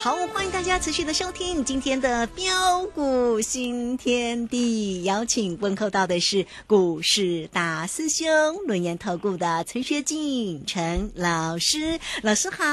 好，欢迎大家持续的收听今天的标股新天地，邀请问候到的是股市大师兄轮研投顾的陈学进陈老师，老师好。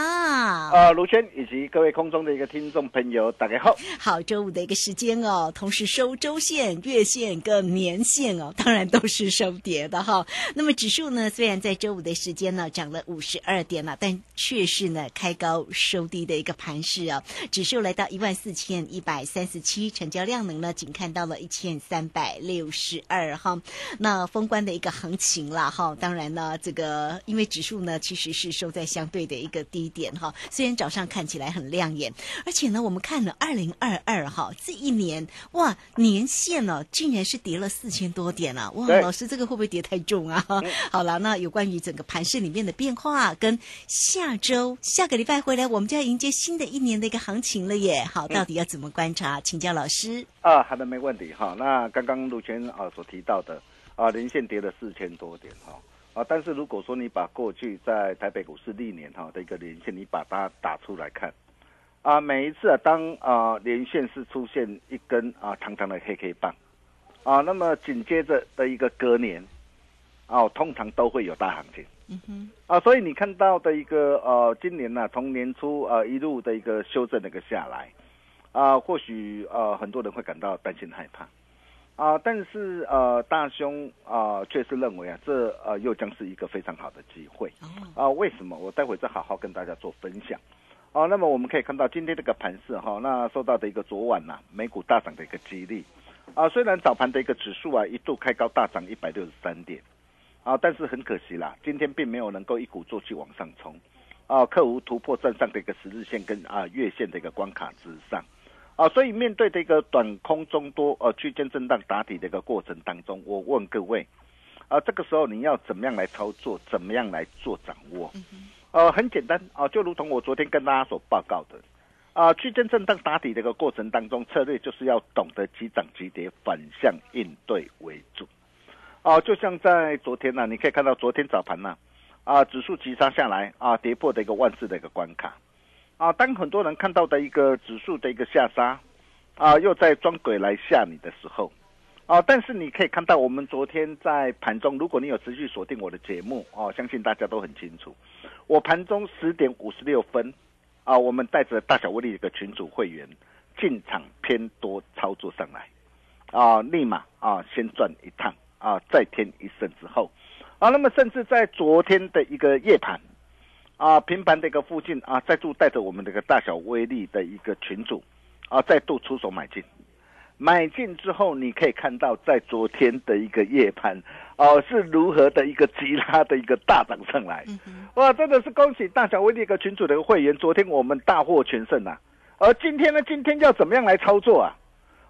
呃，卢轩以及各位空中的一个听众朋友，大家好。好，周五的一个时间哦，同时收周线、月线跟年线哦，当然都是收跌的哈。那么指数呢，虽然在周五的时间呢涨了五十二点了，但却是呢开高收低的一个盘势啊。指数来到一万四千一百三十七，成交量能呢仅看到了一千三百六十二哈。那封关的一个行情啦哈，当然呢，这个因为指数呢其实是收在相对的一个低点哈。虽然早上看起来很亮眼，而且呢，我们看了二零二二哈这一年哇年限呢竟然是跌了四千多点啊！哇，老师这个会不会跌太重啊？好了，那有关于整个盘市里面的变化，跟下周下个礼拜回来，我们就要迎接新的一年的一个行情了耶。好，到底要怎么观察？请教老师。啊，好的，没问题哈。那刚刚陆谦啊所提到的啊，连线跌了四千多点哈啊，但是如果说你把过去在台北股市历年哈的一个连线，你把它打出来看啊，每一次啊，当啊连线是出现一根啊长长的黑 K 棒啊，那么紧接着的一个隔年啊，通常都会有大行情。嗯哼，啊，所以你看到的一个呃，今年呢，从年初呃一路的一个修正的一个下来，啊，或许呃很多人会感到担心害怕，啊，但是呃大兄啊确实认为啊，这呃又将是一个非常好的机会，啊，为什么？我待会再好好跟大家做分享，啊，那么我们可以看到今天这个盘势哈，那受到的一个昨晚呐美股大涨的一个激励，啊，虽然早盘的一个指数啊一度开高大涨一百六十三点。啊，但是很可惜啦，今天并没有能够一鼓作气往上冲，啊，克服突破站上的一个十日线跟啊月线的一个关卡之上，啊，所以面对的一个短空中多呃区间震荡打底的一个过程当中，我问各位，啊，这个时候你要怎么样来操作，怎么样来做掌握？呃，很简单啊，就如同我昨天跟大家所报告的，啊，区间震荡打底的一个过程当中，策略就是要懂得急涨急跌，反向应对为主。哦，就像在昨天呢，你可以看到昨天早盘呢，啊，指数急杀下来啊，跌破的一个万字的一个关卡，啊，当很多人看到的一个指数的一个下杀，啊，又在装鬼来吓你的时候，啊，但是你可以看到我们昨天在盘中，如果你有持续锁定我的节目，哦，相信大家都很清楚，我盘中十点五十六分，啊，我们带着大小威力的一个群主会员进场偏多操作上来，啊，立马啊先赚一趟。啊，再添一胜之后，啊，那么甚至在昨天的一个夜盘，啊，平盘的一个附近啊，再度带着我们这个大小威力的一个群主，啊，再度出手买进，买进之后，你可以看到在昨天的一个夜盘，哦，是如何的一个急拉的一个大涨上来，哇，真的是恭喜大小威力一个群主的一个会员，昨天我们大获全胜啊，而今天呢，今天要怎么样来操作啊？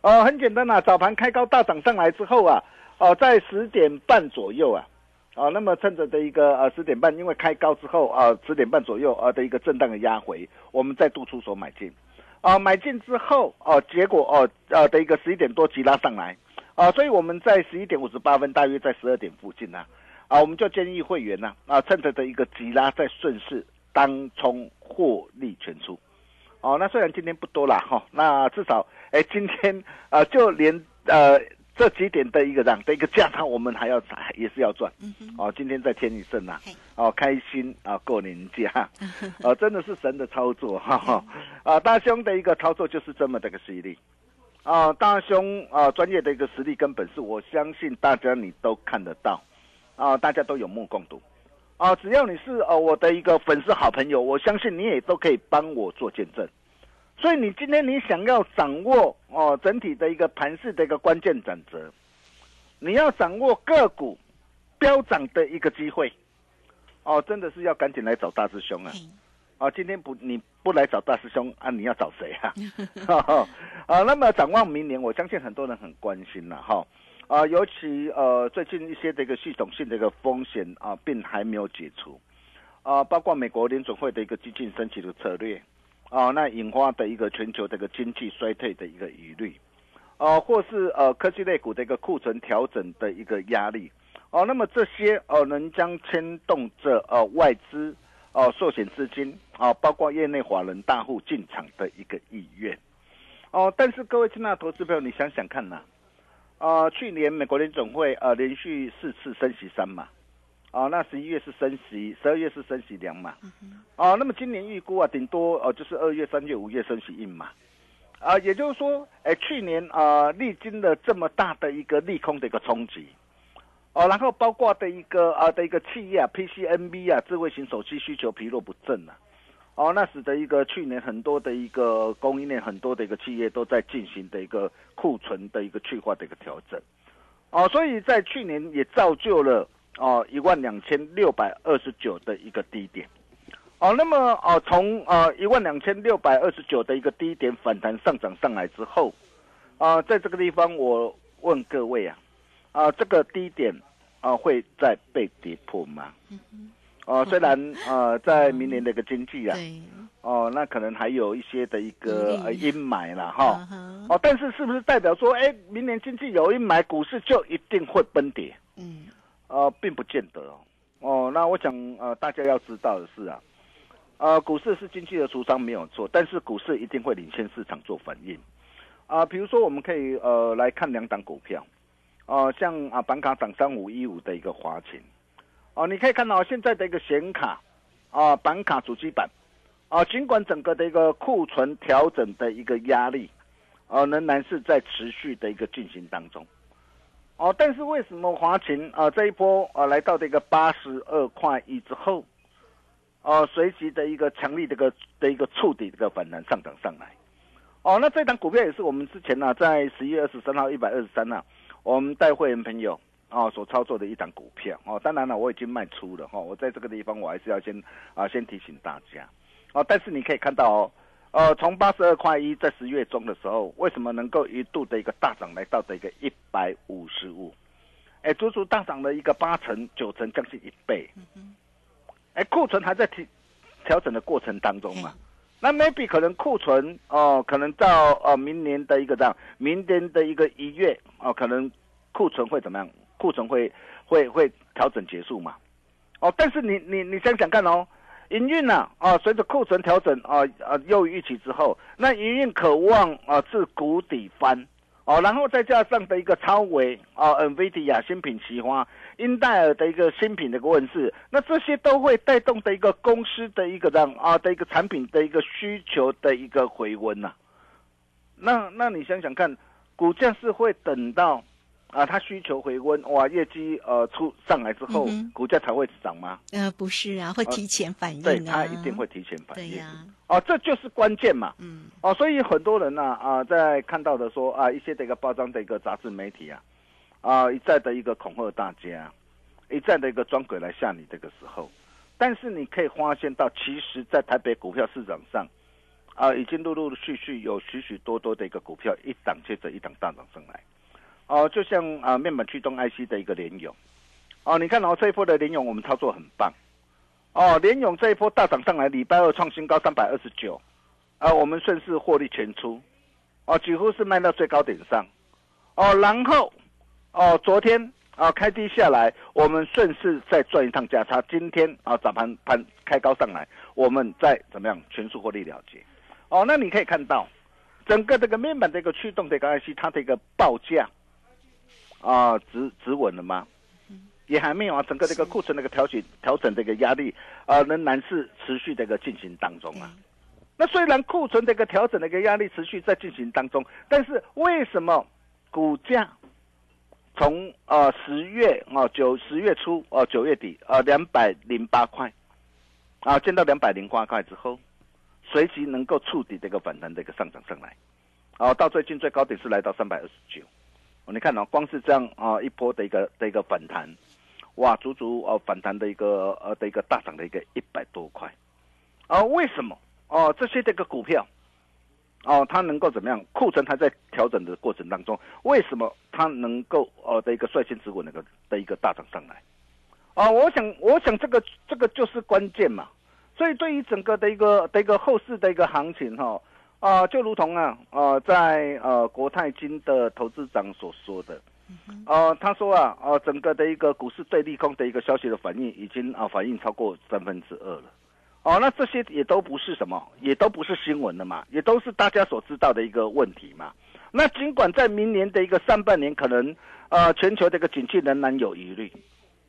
哦，很简单呐，早盘开高大涨上来之后啊。哦，在十点半左右啊，啊，那么趁着的一个呃十点半，因为开高之后啊，十点半左右啊的一个震荡的压回，我们再度出手买进，啊，买进之后哦，结果哦呃的一个十一点多急拉上来，啊，所以我们在十一点五十八分，大约在十二点附近呢，啊，我们就建议会员呢，啊，趁着的一个急拉再顺势当冲获利全出，哦，那虽然今天不多了哈，那至少哎今天啊就连呃。这几点的一个涨的一个价差，我们还要 也是要赚。哦，今天再添一胜呐，哦，开心啊，过年假，哦，真的是神的操作哈哈。啊，大兄的一个操作就是这么的一个犀利。啊，大兄啊，专业的一个实力跟本事，我相信大家你都看得到。啊，大家都有目共睹。啊，只要你是呃我的一个粉丝好朋友，我相信你也都可以帮我做见证。所以你今天你想要掌握哦整体的一个盘势的一个关键转折，你要掌握个股飙涨的一个机会，哦，真的是要赶紧来找大师兄啊！啊，今天不你不来找大师兄啊，你要找谁啊？啊，那么展望明年，我相信很多人很关心了哈。啊，尤其呃最近一些这个系统性的一个风险啊，并还没有解除啊，包括美国联准会的一个激进升级的策略。啊，那引发的一个全球这个经济衰退的一个疑虑，哦，或是呃科技类股的一个库存调整的一个压力，哦，那么这些哦，能将牵动着呃外资哦寿险资金啊，包括业内华人大户进场的一个意愿。哦，但是各位亲爱的投资朋友，你想想看呐，啊，去年美国联总会呃连续四次升息三嘛，啊，那十一月是升息，十二月是升息两嘛，哦，那么今年预估啊，顶多呃就是二月、三月、五月升息一嘛，啊，也就是说，哎，去年啊历经了这么大的一个利空的一个冲击，哦，然后包括的一个啊的一个企业啊，PCNB 啊，智慧型手机需求疲弱不振啊。哦，那使得一个去年很多的一个供应链很多的一个企业都在进行的一个库存的一个去化的一个调整，哦，所以在去年也造就了哦一万两千六百二十九的一个低点，哦，那么哦从呃一万两千六百二十九的一个低点反弹上涨上来之后，啊，在这个地方我问各位啊，啊这个低点啊会再被跌破吗？哦，虽然呃，在明年的一个经济啊，哦，那可能还有一些的一个呃阴霾了哈，哦，但是是不是代表说，哎，明年经济有阴霾，股市就一定会崩跌？嗯，呃，并不见得哦。哦，那我想呃，大家要知道的是啊，呃，股市是经济的橱窗没有错，但是股市一定会领先市场做反应。啊，比如说我们可以呃来看两档股票，哦，像啊板卡涨三五一五的一个华勤。哦，你可以看到现在的一个显卡，啊，板卡主机板，啊，尽管整个的一个库存调整的一个压力，啊，仍然是在持续的一个进行当中，哦，但是为什么华勤啊这一波啊来到这个八十二块一之后，啊，随即的一个强力的一个的一个触底这个反弹上涨上来，哦，那这档股票也是我们之前呢在十一月二十三号一百二十三呢，我们带会员朋友。啊，所操作的一档股票哦，当然了，我已经卖出了哈。我在这个地方，我还是要先啊，先提醒大家哦。但是你可以看到哦，呃，从八十二块一在十月中的时候，为什么能够一度的一个大涨来到的一个一百五十五？哎，足足大涨了一个八成九成，将近一倍。哎，库存还在调调整的过程当中嘛？那 maybe 可能库存哦，可能到呃明年的一个这样，明年的一个一月哦，可能库存会怎么样？库存会会会调整结束嘛？哦，但是你你你想想看哦，营运呢啊，随着库存调整啊啊又预期之后，那营运渴望啊自谷底翻哦，然后再加上的一个超维啊，NVIDIA 新品奇花，英戴尔的一个新品的一个问世，那这些都会带动的一个公司的一个这样啊的一个产品的一个需求的一个回温呐。那那你想想看，股价是会等到？啊，它需求回温，哇，业绩呃出上来之后，股价才会涨吗？呃，不是啊，会提前反应。对，它一定会提前反应。对呀。哦，这就是关键嘛。嗯。哦，所以很多人呢啊，在看到的说啊，一些这个包装的一个杂志媒体啊，啊一再的一个恐吓大家，一再的一个装鬼来吓你这个时候，但是你可以发现到，其实，在台北股票市场上，啊，已经陆陆续续有许许多多的一个股票一档接着一档大涨上来。哦，就像啊，面板驱动 IC 的一个联咏，哦，你看哦，这一波的联咏我们操作很棒，哦，联咏这一波大涨上来，礼拜二创新高三百二十九，啊，我们顺势获利全出，哦，几乎是卖到最高点上，哦，然后哦，昨天啊开低下来，我们顺势再赚一趟价差，今天啊早盘盘开高上来，我们再怎么样全数获利了结，哦，那你可以看到整个这个面板的一个驱动的一个 IC，它的一个报价。啊，止止稳了吗？也还没有啊，整个这个库存那个调整调整这个压力啊，仍然是持续的一个进行当中啊。那虽然库存这个调整的一个压力持续在进行当中，但是为什么股价从呃十月啊九十月初啊九月底啊两百零八块啊见到两百零八块之后，随即能够触底这个反弹的一个上涨上来，啊到最近最高点是来到三百二十九。你看哦，光是这样啊，一波的一个的一个反弹，哇，足足哦反弹的一个呃的一个大涨的一个一百多块，啊，为什么哦这些这个股票，哦它能够怎么样？库存还在调整的过程当中，为什么它能够呃的一个率先止稳那个的一个大涨上来？啊，我想我想这个这个就是关键嘛，所以对于整个的一个的一个后市的一个行情哈。啊，就如同啊，呃，在呃国泰金的投资长所说的，呃，他说啊，呃，整个的一个股市对利空的一个消息的反应已经啊反应超过三分之二了，哦，那这些也都不是什么，也都不是新闻了嘛，也都是大家所知道的一个问题嘛。那尽管在明年的一个上半年，可能呃全球的一个景气仍然有疑虑，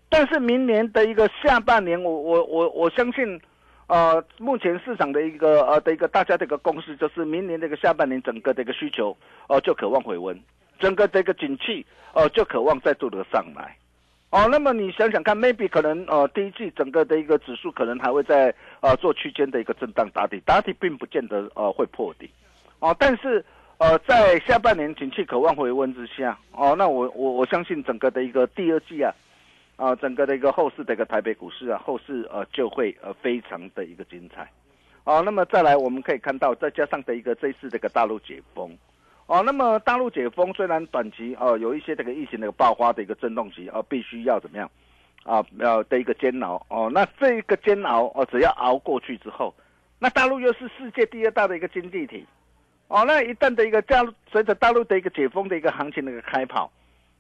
但是明年的一个下半年，我我我我相信，呃，目前市场的一个呃的一个大家的一个共识就是，明年这个下半年整个的一个需求哦就渴望回温，整个这个景气哦就渴望再度的上来。哦，那么你想想看，maybe 可能呃第一季整个的一个指数可能还会在呃做区间的一个震荡打底，打底并不见得呃会破底，哦，但是呃在下半年景气渴望回温之下，哦，那我我我相信整个的一个第二季啊，啊整个的一个后市的一个台北股市啊，后市呃就会呃非常的一个精彩，哦，那么再来我们可以看到，再加上的一个这一次这个大陆解封。哦，那么大陆解封虽然短期哦有一些这个疫情的爆发的一个震动期，哦必须要怎么样，啊要的一个煎熬。哦，那这一个煎熬哦只要熬过去之后，那大陆又是世界第二大的一个经济体，哦那一旦的一个加入随着大陆的一个解封的一个行情的一个开跑，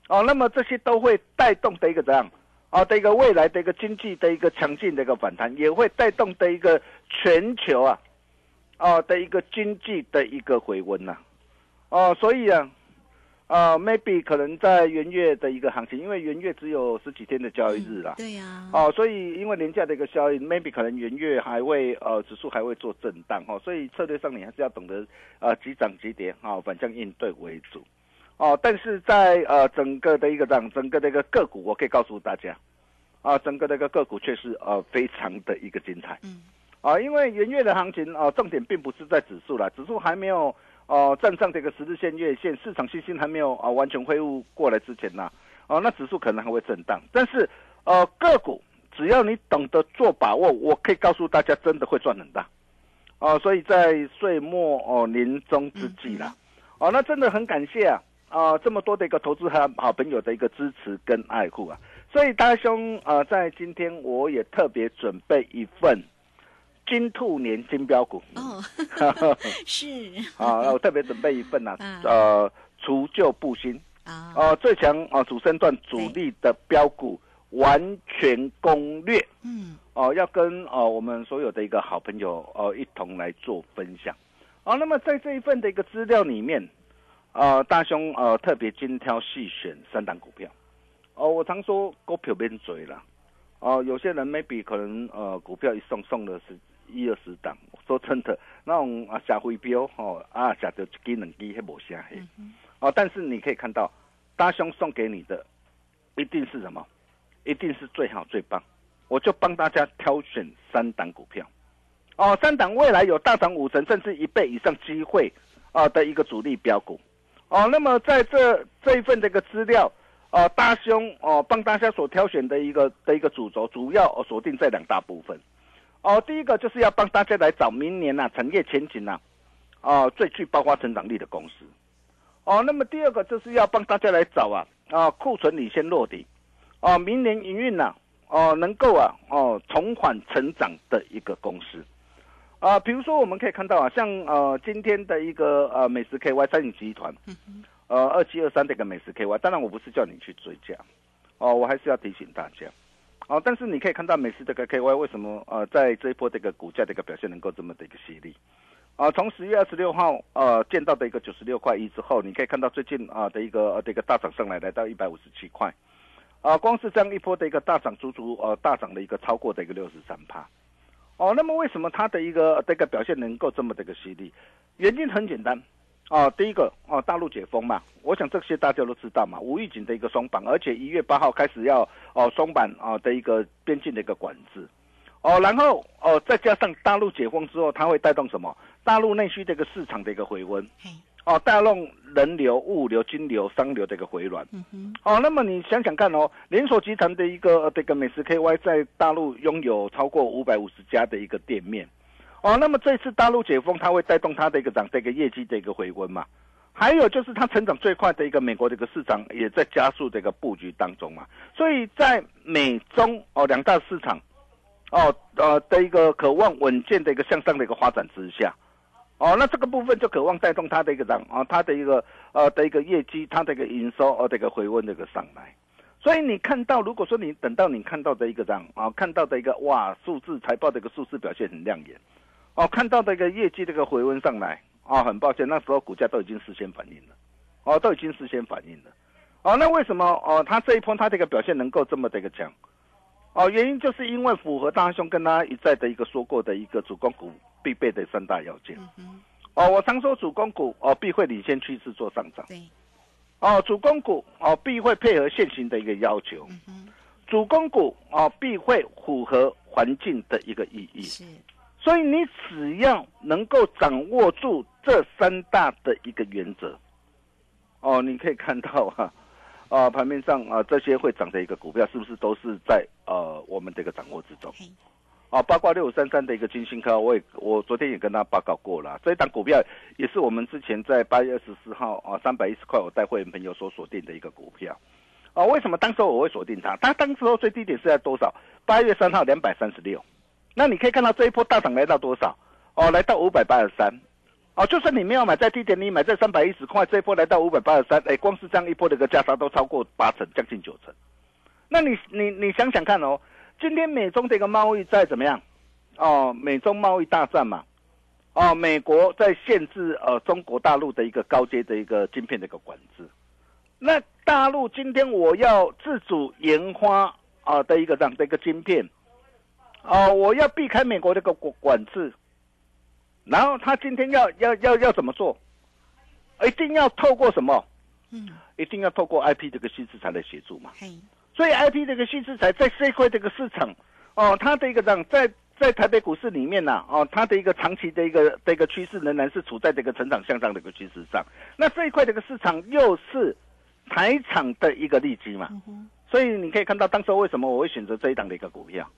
哦那么这些都会带动的一个怎样，啊的一个未来的一个经济的一个强劲的一个反弹，也会带动的一个全球啊，哦的一个经济的一个回温呐。哦，所以啊，啊，maybe 可能在元月的一个行情，因为元月只有十几天的交易日啦，对呀，哦，所以因为廉价的一个效应，maybe 可能元月还会呃指数还会做震荡哈，所以策略上你还是要懂得呃急涨急跌啊，反向应对为主，哦，但是在呃整个的一个涨，整个的一个个股，我可以告诉大家，啊，整个的一个个股却是呃非常的一个精彩，嗯，啊，因为元月的行情啊，重点并不是在指数了，指数还没有。哦，站上这个十字线、月线，市场信心还没有啊完全恢复过来之前呢，哦，那指数可能还会震荡。但是，呃，个股只要你懂得做把握，我可以告诉大家，真的会赚很大。哦，所以在岁末哦年终之际啦，哦，那真的很感谢啊啊这么多的一个投资和好朋友的一个支持跟爱护啊。所以大兄啊，在今天我也特别准备一份。金兔年金标股。哦，是。啊，我特别准备一份呐，呃，除旧布新。啊，呃，最强啊主升段主力的标股完全攻略，嗯，哦，要跟哦我们所有的一个好朋友哦一同来做分享，哦，那么在这一份的一个资料里面，呃，大兄呃特别精挑细选三档股票，哦，我常说股票变嘴了，哦，有些人 maybe 可能呃股票一送送的是。一二十档，说真的，那种啊下回标哦啊下到一支两支还无下黑，哦，但是你可以看到，大兄送给你的一定是什么？一定是最好最棒。我就帮大家挑选三档股票，哦，三档未来有大涨五成甚至一倍以上机会啊的一个主力标股，哦，那么在这这一份这个资料，哦，大兄哦帮大家所挑选的一个的一个主轴，主要锁定这两大部分。哦，第一个就是要帮大家来找明年呐产业前景呐，哦最具爆发成长力的公司。哦，那么第二个就是要帮大家来找啊啊库存领先落地，哦明年营运呐哦能够啊哦重返成长的一个公司。啊，比如说我们可以看到啊，像呃今天的一个呃美食 KY 餐饮集团，呃二七二三的一个美食 KY，当然我不是叫你去追加，哦我还是要提醒大家。哦，但是你可以看到美食这个 KY 为什么呃在这一波这个股价的一个表现能够这么的一个犀利，啊，从十月二十六号呃见到的一个九十六块一之后，你可以看到最近啊的一个呃的一个大涨上来，来到一百五十七块，啊，光是这样一波的一个大涨，足足呃大涨的一个超过的一个六十三趴，哦，那么为什么它的一个这个表现能够这么的一个犀利？原因很简单。哦，第一个哦，大陆解封嘛，我想这些大家都知道嘛，无预警的一个松绑，而且一月八号开始要哦松绑啊的一个边境的一个管制，哦，然后哦再加上大陆解封之后，它会带动什么？大陆内需这个市场的一个回温，哦，带动人流、物流、金流、商流的一个回暖，嗯哦，那么你想想看哦，连锁集团的一个这个美食 KY 在大陆拥有超过五百五十家的一个店面。哦，那么这次大陆解封，它会带动它的一个涨，这个业绩的一个回温嘛？还有就是它成长最快的一个美国的一个市场，也在加速这个布局当中嘛。所以在美中哦两大市场，哦呃的一个渴望稳健的一个向上的一个发展之下，哦那这个部分就渴望带动它的一个涨啊，它的一个呃的一个业绩，它的一个营收哦这个回温的一个上来。所以你看到，如果说你等到你看到的一个这样啊，看到的一个哇数字财报的一个数字表现很亮眼，哦，看到的一个业绩这个回温上来，啊，很抱歉，那时候股价都已经事先反应了，哦，都已经事先反应了，哦，那为什么哦，它这一波它这个表现能够这么的一个强？哦，原因就是因为符合大兄跟他一再的一个说过的一个主攻股必备的三大要件。哦，我常说主攻股哦必会领先趋势做上涨。对。哦，主攻股哦必会配合现行的一个要求。嗯主攻股哦必会符合环境的一个意义。是。所以你只要能够掌握住这三大的一个原则，哦，你可以看到哈。啊，盘面上啊，这些会涨的一个股票，是不是都是在呃我们这个掌握之中？啊，包括六五三三的一个金星科，我也我昨天也跟他报告过了，这一档股票也是我们之前在八月二十四号啊三百一十块，我带会员朋友所锁定的一个股票。啊，为什么当时我会锁定它？它当时候最低点是在多少？八月三号两百三十六。那你可以看到这一波大涨来到多少？哦，来到五百八十三。哦，就算你没有买在低点，你买在三百一十块，这一波来到五百八十三，哎，光是这样一波的一个价差都超过八成，将近九成。那你你你想想看哦，今天美中这个贸易在怎么样？哦，美中贸易大战嘛，哦，美国在限制呃中国大陆的一个高阶的一个晶片的一个管制。那大陆今天我要自主研发啊的一个这样的一个晶片，哦，我要避开美国这个管管制。然后他今天要要要要怎么做？一定要透过什么？嗯，一定要透过 IP 这个新资产来协助嘛。所以 IP 这个新资产在这块这个市场，哦，它的一个这样在在台北股市里面呢，哦，它的一个长期的一个的一个趋势仍然是处在这个成长向上的一个趋势上。那这一块这个市场又是台厂的一个利基嘛。所以你可以看到当时为什么我会选择这一档的一个股票。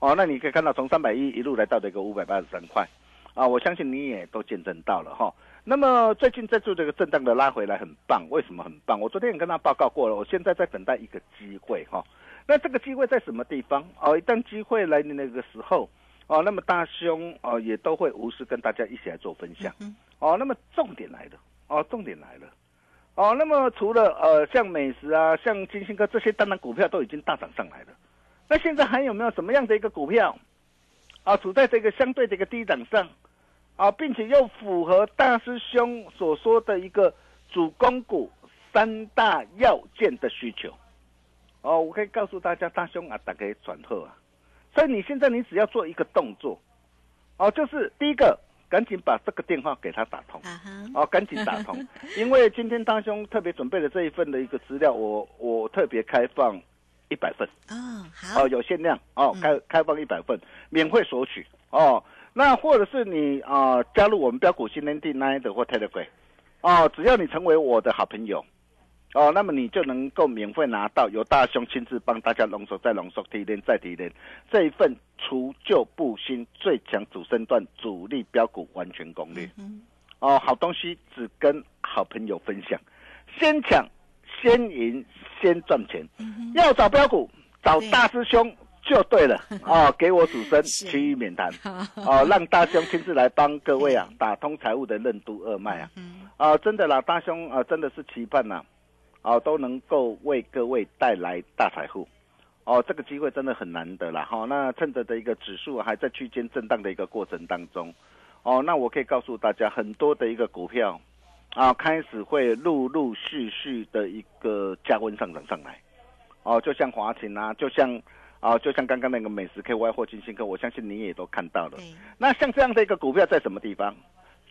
哦，那你可以看到从三百一一路来到这个五百八十三块。啊，我相信你也都见证到了哈。那么最近在做这个震荡的拉回来很棒，为什么很棒？我昨天也跟他报告过了，我现在在等待一个机会哈。那这个机会在什么地方？哦，一旦机会来临那个时候，哦，那么大兄哦也都会无私跟大家一起来做分享。哦，那么重点来了，哦，重点来了，哦，那么除了呃像美食啊，像金星哥这些，当然股票都已经大涨上来了。那现在还有没有什么样的一个股票啊，处在这个相对这个低档上？啊，并且又符合大师兄所说的一个主攻股三大要件的需求，哦，我可以告诉大家，大兄啊，打给转后啊，所以你现在你只要做一个动作，哦，就是第一个，赶紧把这个电话给他打通，哦，赶紧打通，因为今天大兄特别准备了这一份的一个资料，我我特别开放一百份，哦，好，哦，有限量，哦，开开放一百份，免费索取，哦。那或者是你啊加入我们标股新天地 Nine 或 Telegram，哦，只要你成为我的好朋友，哦，那么你就能够免费拿到由大兄亲自帮大家浓缩再浓缩提炼再提炼这一份除旧布新最强主升段主力标股完全攻略。哦，好东西只跟好朋友分享，先抢先赢先赚钱。要找标股找大师兄。就对了啊！给我主升，其余免谈。哦，让大兄亲自来帮各位啊，打通财务的任督二脉啊！啊，真的啦，大兄啊，真的是期盼呐，啊，都能够为各位带来大财富。哦，这个机会真的很难得啦！哈，那趁着的一个指数还在区间震荡的一个过程当中，哦，那我可以告诉大家，很多的一个股票啊，开始会陆陆续续的一个加温上涨上来。哦，就像华勤啊，就像。啊，就像刚刚那个美食 KY 或金星科，我相信你也都看到了。那像这样的一个股票在什么地方？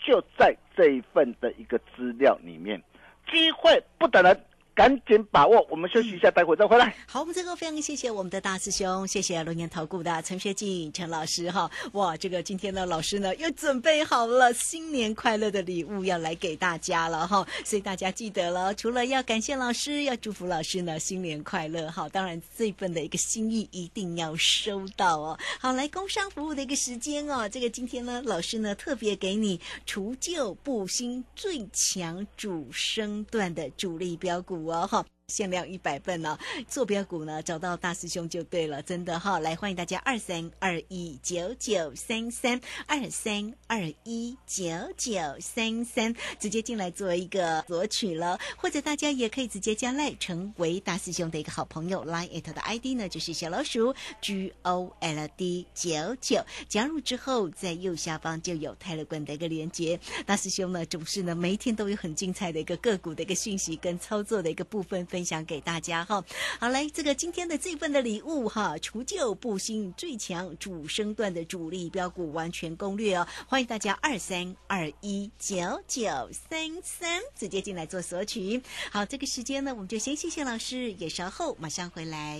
就在这一份的一个资料里面，机会不等人。赶紧把握，我们休息一下，待会再回来。好，我们这个非常谢谢我们的大师兄，谢谢龙年投顾的陈学进陈老师哈。哇，这个今天呢，老师呢又准备好了新年快乐的礼物要来给大家了哈。所以大家记得了，除了要感谢老师，要祝福老师呢新年快乐哈。当然这份的一个心意一定要收到哦。好，来工商服务的一个时间哦，这个今天呢，老师呢特别给你除旧布新最强主升段的主力标股。啊哈。限量一百份呢，坐标股呢找到大师兄就对了，真的哈！来欢迎大家二三二一九九三三二三二一九九三三，直接进来做一个索取了，或者大家也可以直接加赖成为大师兄的一个好朋友，line it 的 ID 呢就是小老鼠 G O L D 九九，加入之后在右下方就有泰勒管的一个连接，大师兄呢总是呢每一天都有很精彩的一个个股的一个讯息跟操作的一个部分。分享给大家哈，好来，这个今天的这份的礼物哈，除旧布新最强主升段的主力标股完全攻略哦，欢迎大家二三二一九九三三直接进来做索取。好，这个时间呢，我们就先谢谢老师，也稍后马上回来。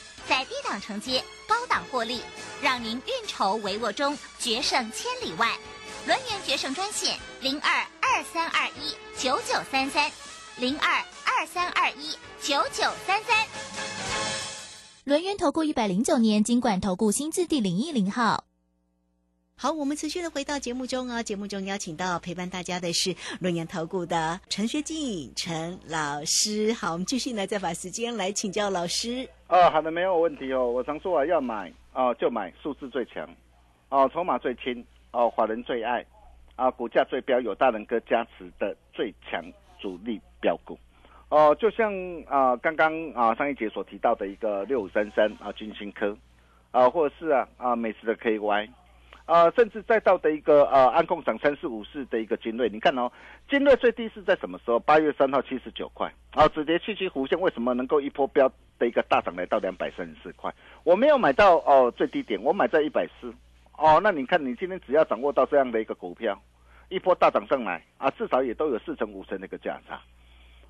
在低档承接，高档获利，让您运筹帷幄中决胜千里外。轮源决胜专线零二二三二一九九三三零二二三二一九九三三。轮源投顾一百零九年金管投顾新字第零一零号。好，我们持续的回到节目中啊，节目中邀请到陪伴大家的是轮研投顾的陈学进陈老师。好，我们继续呢，再把时间来请教老师。啊，好的，没有问题哦。我常说啊，要买啊就买数字最强，哦，筹码最轻，哦，华人最爱，啊，股价最标，有大人哥加持的最强主力标股。哦，就像啊刚刚啊上一节所提到的一个六五三三啊金星科，啊，或者是啊啊美食的 KY。啊，甚至再到的一个呃，安控涨三四五四的一个精锐，你看哦，精锐最低是在什么时候？八月三号七十九块，啊，止跌七七弧线为什么能够一波飙的一个大涨来到两百三十四块？我没有买到哦最低点，我买在一百四，哦，那你看你今天只要掌握到这样的一个股票，一波大涨上来啊，至少也都有四成五成的一个价差，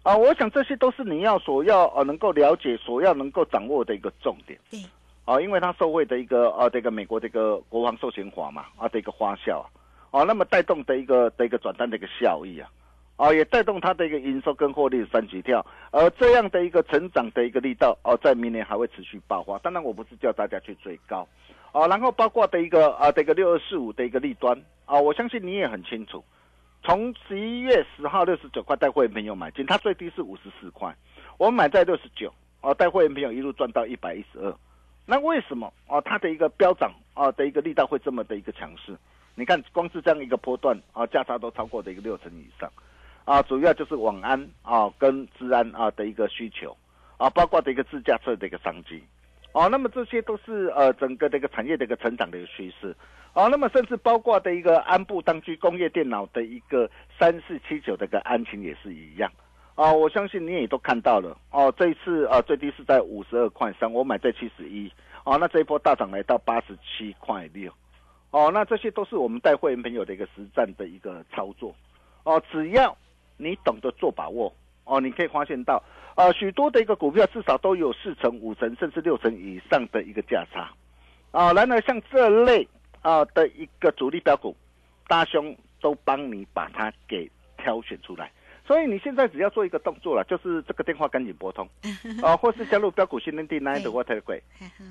啊，我想这些都是你要所要呃能够了解、所要能够掌握的一个重点。对。啊，因为它受惠的一个啊，这个美国这个国防授权法嘛，啊的一个花销啊，哦，那么带动的一个的一个转单的一个效益啊，啊，也带动它的一个营收跟获利的三级跳，而这样的一个成长的一个力道，哦，在明年还会持续爆发。当然，我不是叫大家去追高，啊，然后包括的一个啊，这个六二四五的一个利端啊，我相信你也很清楚，从十一月十号六十九块带会员朋友买进，它最低是五十四块，我买在六十九，啊，带会员朋友一路赚到一百一十二。那为什么啊？它的一个飙涨啊的一个力道会这么的一个强势？你看，光是这样一个波段啊，价差都超过的一个六成以上，啊，主要就是网安啊跟治安啊的一个需求啊，包括的一个自驾车的一个商机，哦，那么这些都是呃整个的一个产业的一个成长的一个趋势，哦，那么甚至包括的一个安部当居工业电脑的一个三四七九的一个安晴也是一样。哦，我相信你也都看到了哦。这一次啊，最低是在五十二块三，我买在七十一。哦，那这一波大涨来到八十七块六。哦，那这些都是我们带会员朋友的一个实战的一个操作。哦，只要你懂得做把握，哦，你可以发现到，啊，许多的一个股票至少都有四成、五成甚至六成以上的一个价差。啊，然而像这类啊的一个主力标股，大兄都帮你把它给挑选出来。所以你现在只要做一个动作了，就是这个电话赶紧拨通，啊，或是加入标股新天地 Nine 的 Water 柜，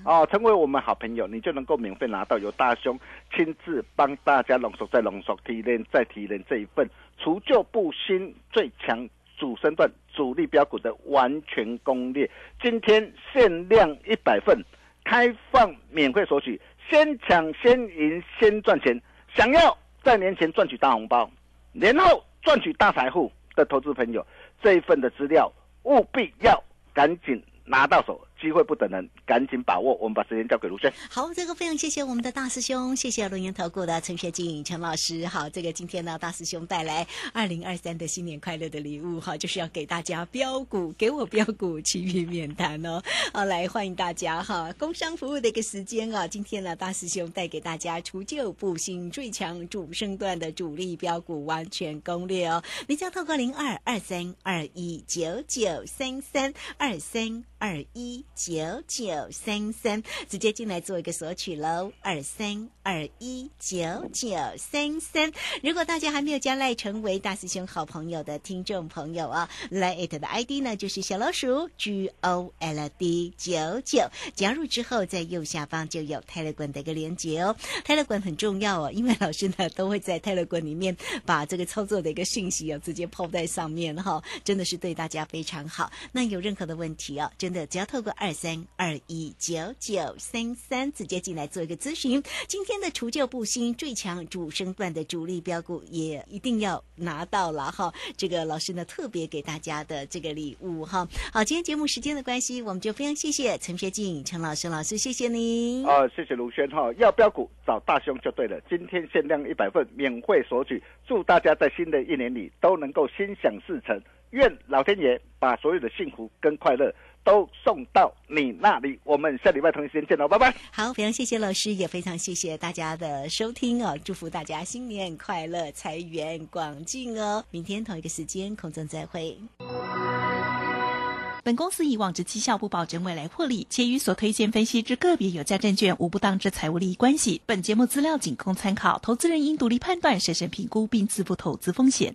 哦，成为我们好朋友，你就能够免费拿到由大兄亲自帮大家浓缩再浓缩提炼再提炼这一份除旧布新最强主升段主力标股的完全攻略。今天限量一百份，开放免费索取，先抢先赢先赚钱。想要在年前赚取大红包，年后赚取大财富。的投资朋友，这一份的资料务必要赶紧拿到手，机会不等人，赶紧把握。我们把时间交给卢轩。好，这个非常谢谢我们的大师兄，谢谢龙岩投顾的陈学静陈老师。好，这个今天呢，大师兄带来二零二三的新年快乐的礼物哈，就是要给大家标股，给我标股，其余免谈哦。好，来欢迎大家哈，工商服务的一个时间啊，今天呢，大师兄带给大家除旧布新最强主升段的主力标股完全攻略哦。你将透过零二二三二一九九三三二三。二一九九三三，直接进来做一个索取喽。二三二一九九三三，如果大家还没有加赖成为大师兄好朋友的听众朋友啊，来艾特的 ID 呢就是小老鼠 G O L D 九九，加入之后在右下方就有泰勒管的一个连接哦。泰勒管很重要哦，因为老师呢都会在泰勒管里面把这个操作的一个信息啊直接抛在上面哈，真的是对大家非常好。那有任何的问题啊，真的只要透过二三二一九九三三直接进来做一个咨询。今天的除旧布新最强主升段的主力标股也一定要拿到了哈。这个老师呢特别给大家的这个礼物哈。好，今天节目时间的关系，我们就非常谢谢陈学静陈老师老师，谢谢您。啊，谢谢卢轩哈。要标股找大兄就对了。今天限量一百份，免费索取。祝大家在新的一年里都能够心想事成。愿老天爷把所有的幸福跟快乐。都送到你那里。我们下礼拜同一时间见喽，拜拜。好，非常谢谢老师，也非常谢谢大家的收听哦。祝福大家新年快乐，财源广进哦。明天同一个时间空中再会。本公司以往之绩效不保证未来获利，且与所推荐分析之个别有价证券无不当之财务利益关系。本节目资料仅供参考，投资人应独立判断、审慎评估并自负投资风险。